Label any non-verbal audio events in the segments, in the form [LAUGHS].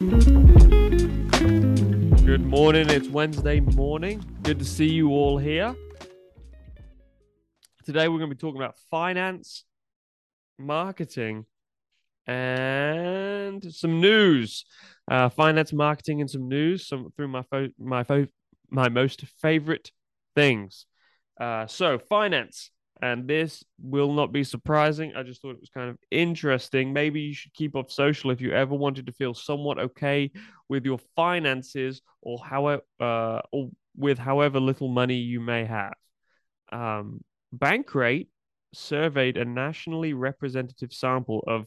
Good morning. It's Wednesday morning. Good to see you all here. Today, we're going to be talking about finance, marketing, and some news. Uh, finance, marketing, and some news. Some through my fo- my fo- my most favorite things. Uh, so, finance and this will not be surprising. I just thought it was kind of interesting. Maybe you should keep off social if you ever wanted to feel somewhat okay with your finances or however uh, or with however little money you may have. Um, Bankrate surveyed a nationally representative sample of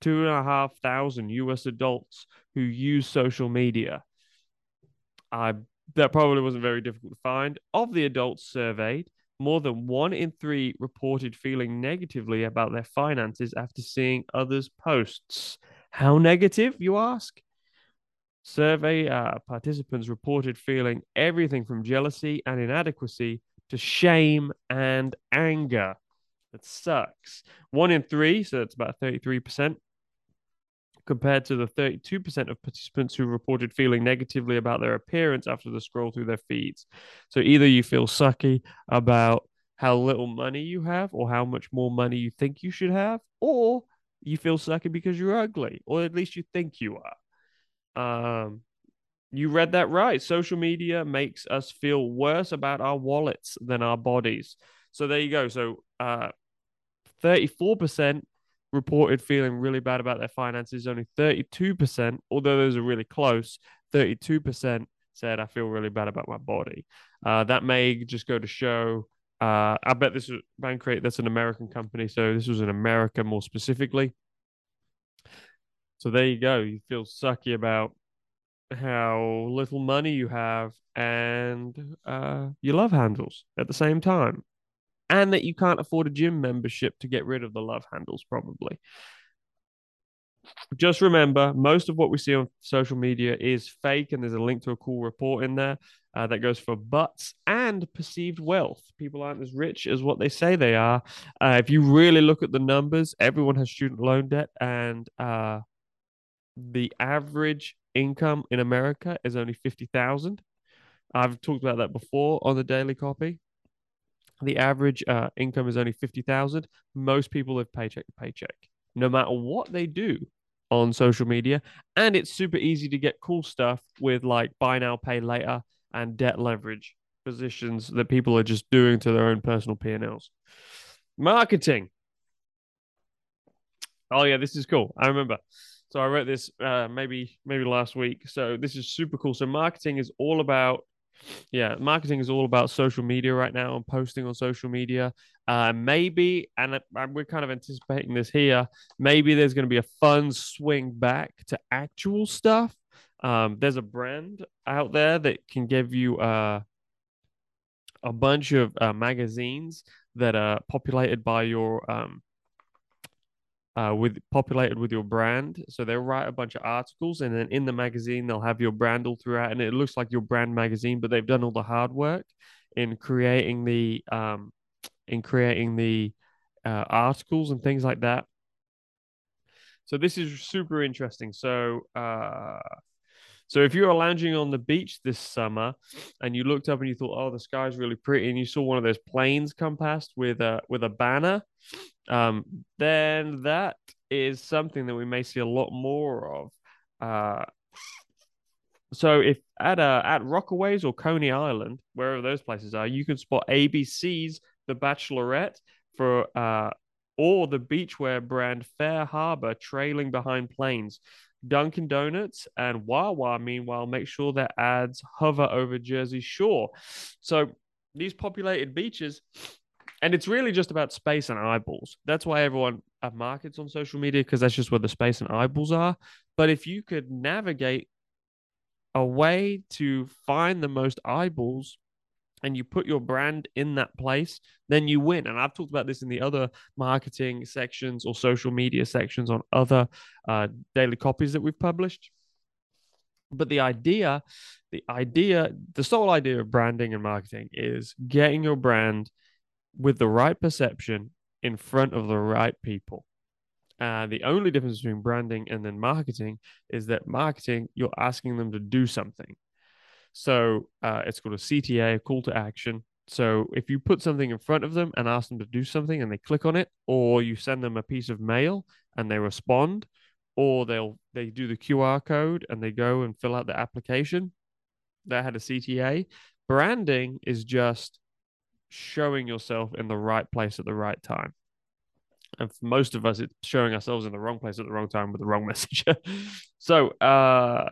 two and a half thousand US adults who use social media. I that probably wasn't very difficult to find. Of the adults surveyed, more than one in three reported feeling negatively about their finances after seeing others' posts. How negative, you ask? Survey uh, participants reported feeling everything from jealousy and inadequacy to shame and anger. That sucks. One in three, so that's about 33%, compared to the 32% of participants who reported feeling negatively about their appearance after the scroll through their feeds. So either you feel sucky about how little money you have or how much more money you think you should have, or you feel sucky because you're ugly, or at least you think you are. Um, you read that right. Social media makes us feel worse about our wallets than our bodies. So there you go. So uh, 34% reported feeling really bad about their finances. Only 32%, although those are really close, 32% said, I feel really bad about my body. Uh, that may just go to show. Uh, I bet this is Bankrate, that's an American company. So this was in America more specifically. So there you go. You feel sucky about how little money you have and uh, your love handles at the same time and that you can't afford a gym membership to get rid of the love handles, probably. Just remember, most of what we see on social media is fake, and there's a link to a cool report in there uh, that goes for butts and perceived wealth. People aren't as rich as what they say they are. Uh, if you really look at the numbers, everyone has student loan debt, and uh, the average income in America is only fifty thousand. I've talked about that before on the daily copy the average uh, income is only 50,000. Most people live paycheck to paycheck, no matter what they do on social media. And it's super easy to get cool stuff with like buy now, pay later and debt leverage positions that people are just doing to their own personal P&Ls. Marketing. Oh yeah, this is cool. I remember. So I wrote this uh, maybe maybe last week. So this is super cool. So marketing is all about yeah, marketing is all about social media right now and posting on social media. Uh, maybe, and we're kind of anticipating this here. Maybe there's going to be a fun swing back to actual stuff. Um, there's a brand out there that can give you uh, a bunch of uh, magazines that are populated by your um, uh, with populated with your brand. So they'll write a bunch of articles, and then in the magazine they'll have your brand all throughout, and it looks like your brand magazine, but they've done all the hard work in creating the um, in creating the uh, articles and things like that. So this is super interesting. So uh, so if you were lounging on the beach this summer and you looked up and you thought, "Oh, the sky's really pretty," and you saw one of those planes come past with a with a banner, um, then that is something that we may see a lot more of. Uh, so if at uh, at Rockaways or Coney Island, wherever those places are, you can spot ABC's The Bachelorette for uh, or the beachwear brand Fair Harbor trailing behind planes. Dunkin' Donuts and Wawa, meanwhile, make sure their ads hover over Jersey Shore. So these populated beaches, and it's really just about space and eyeballs. That's why everyone markets on social media because that's just where the space and eyeballs are. But if you could navigate a way to find the most eyeballs and you put your brand in that place, then you win. And I've talked about this in the other marketing sections or social media sections on other uh, daily copies that we've published. But the idea, the idea, the sole idea of branding and marketing is getting your brand with the right perception in front of the right people. Uh, the only difference between branding and then marketing is that marketing, you're asking them to do something. So uh, it's called a CTA, a call to action. So if you put something in front of them and ask them to do something and they click on it, or you send them a piece of mail and they respond, or they'll they do the QR code and they go and fill out the application, that had a CTA. Branding is just showing yourself in the right place at the right time. And for most of us, it's showing ourselves in the wrong place at the wrong time with the wrong [LAUGHS] message. so, uh,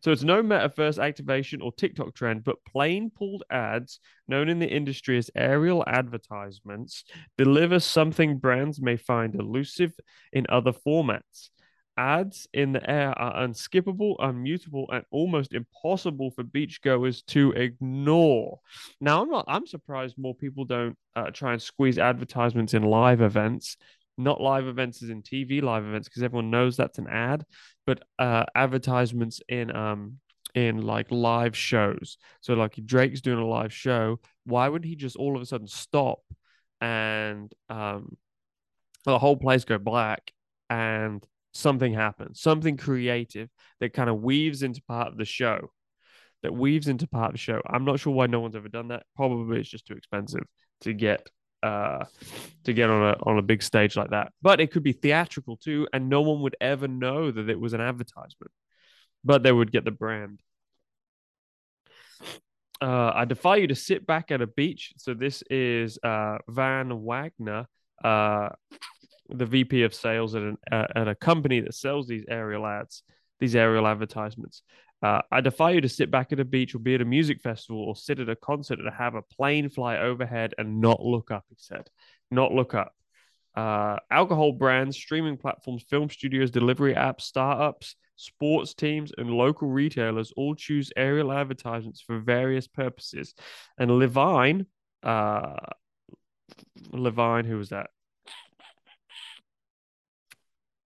so it's no metaverse activation or TikTok trend, but plane pulled ads known in the industry as aerial advertisements deliver something brands may find elusive in other formats. Ads in the air are unskippable, unmutable, and almost impossible for beachgoers to ignore. Now, I'm not. I'm surprised more people don't uh, try and squeeze advertisements in live events. Not live events as in TV live events, because everyone knows that's an ad, but uh, advertisements in um in like live shows. So like Drake's doing a live show, why would he just all of a sudden stop and um the whole place go black and something happens, something creative that kind of weaves into part of the show, that weaves into part of the show. I'm not sure why no one's ever done that. Probably it's just too expensive to get uh to get on a on a big stage like that. But it could be theatrical too, and no one would ever know that it was an advertisement. But they would get the brand. Uh, I defy you to sit back at a beach. So this is uh, Van Wagner, uh, the VP of sales at, an, uh, at a company that sells these aerial ads, these aerial advertisements. Uh, I defy you to sit back at a beach or be at a music festival or sit at a concert and have a plane fly overhead and not look up, he said. Not look up. Uh, alcohol brands, streaming platforms, film studios, delivery apps, startups, sports teams, and local retailers all choose aerial advertisements for various purposes. And Levine, uh, Levine, who was that?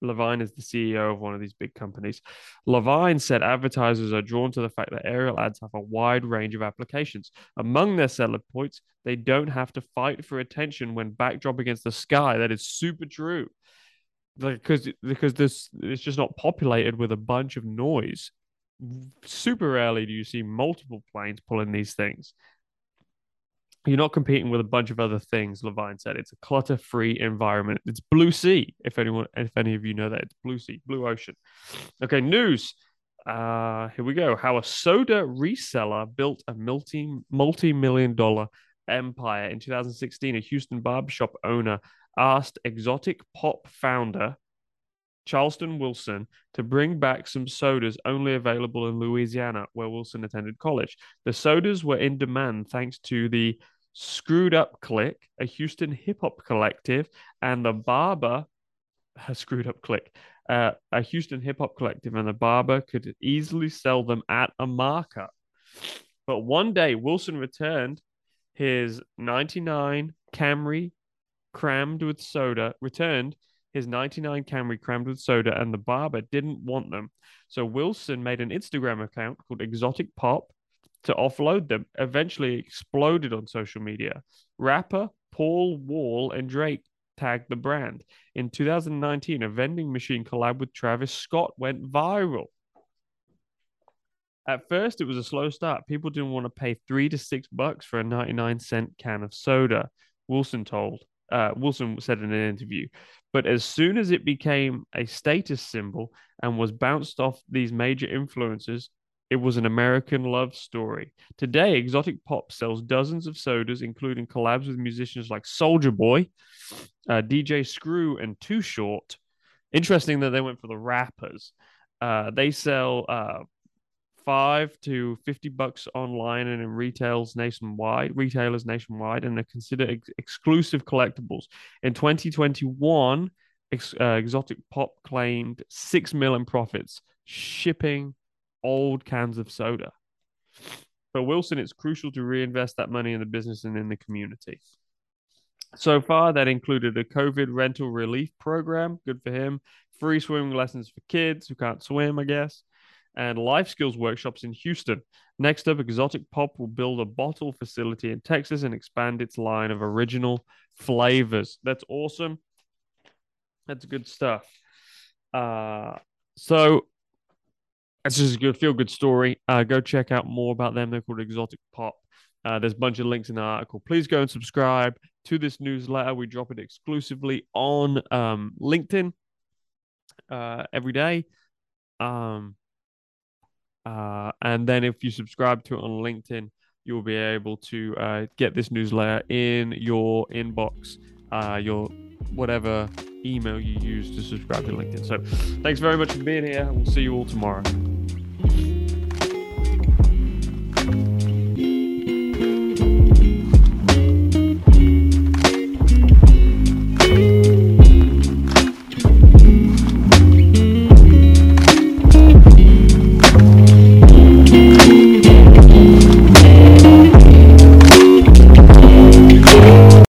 Levine is the CEO of one of these big companies. Levine said advertisers are drawn to the fact that aerial ads have a wide range of applications. Among their selling points, they don't have to fight for attention when backdrop against the sky. That is super true. Because because this it's just not populated with a bunch of noise. Super rarely do you see multiple planes pulling these things you're not competing with a bunch of other things levine said. It's a clutter-free environment. It's blue sea if anyone if any of you know that. It's blue sea blue ocean. Okay news. Uh here we go. How a soda reseller built a multi multi-million dollar empire. In 2016 a houston barbershop owner asked exotic pop founder Charleston Wilson to bring back some sodas only available in Louisiana, where Wilson attended college. The sodas were in demand thanks to the Screwed Up Click, a Houston hip hop collective, and the Barber, a Screwed Up Click, uh, a Houston hip hop collective, and the Barber could easily sell them at a markup. But one day, Wilson returned his 99 Camry crammed with soda, returned his 99 Camry crammed with soda, and the barber didn't want them. So Wilson made an Instagram account called Exotic Pop to offload them. Eventually exploded on social media. Rapper Paul Wall and Drake tagged the brand. In 2019, a vending machine collab with Travis Scott went viral. At first, it was a slow start. People didn't want to pay three to six bucks for a 99 cent can of soda, Wilson told. Uh, Wilson said in an interview. But as soon as it became a status symbol and was bounced off these major influencers, it was an American love story. Today, Exotic Pop sells dozens of sodas, including collabs with musicians like Soulja Boy, uh, DJ Screw, and Too Short. Interesting that they went for the rappers. Uh, they sell uh, five to 50 bucks online and in retails nationwide, retailers nationwide, and are considered ex- exclusive collectibles. In 2021, ex- uh, Exotic Pop claimed 6 million profits shipping old cans of soda. For Wilson, it's crucial to reinvest that money in the business and in the community. So far, that included a COVID rental relief program. Good for him. Free swimming lessons for kids who can't swim, I guess and life skills workshops in Houston. Next up, Exotic Pop will build a bottle facility in Texas and expand its line of original flavors. That's awesome. That's good stuff. Uh, so it's just a good feel good story. Uh, go check out more about them. They're called Exotic Pop. Uh, there's a bunch of links in the article. Please go and subscribe to this newsletter. We drop it exclusively on um, LinkedIn uh, every day. Um, uh, and then if you subscribe to it on LinkedIn, you'll be able to uh, get this newsletter in your inbox, uh, your whatever email you use to subscribe to LinkedIn. So thanks very much for being here. We'll see you all tomorrow.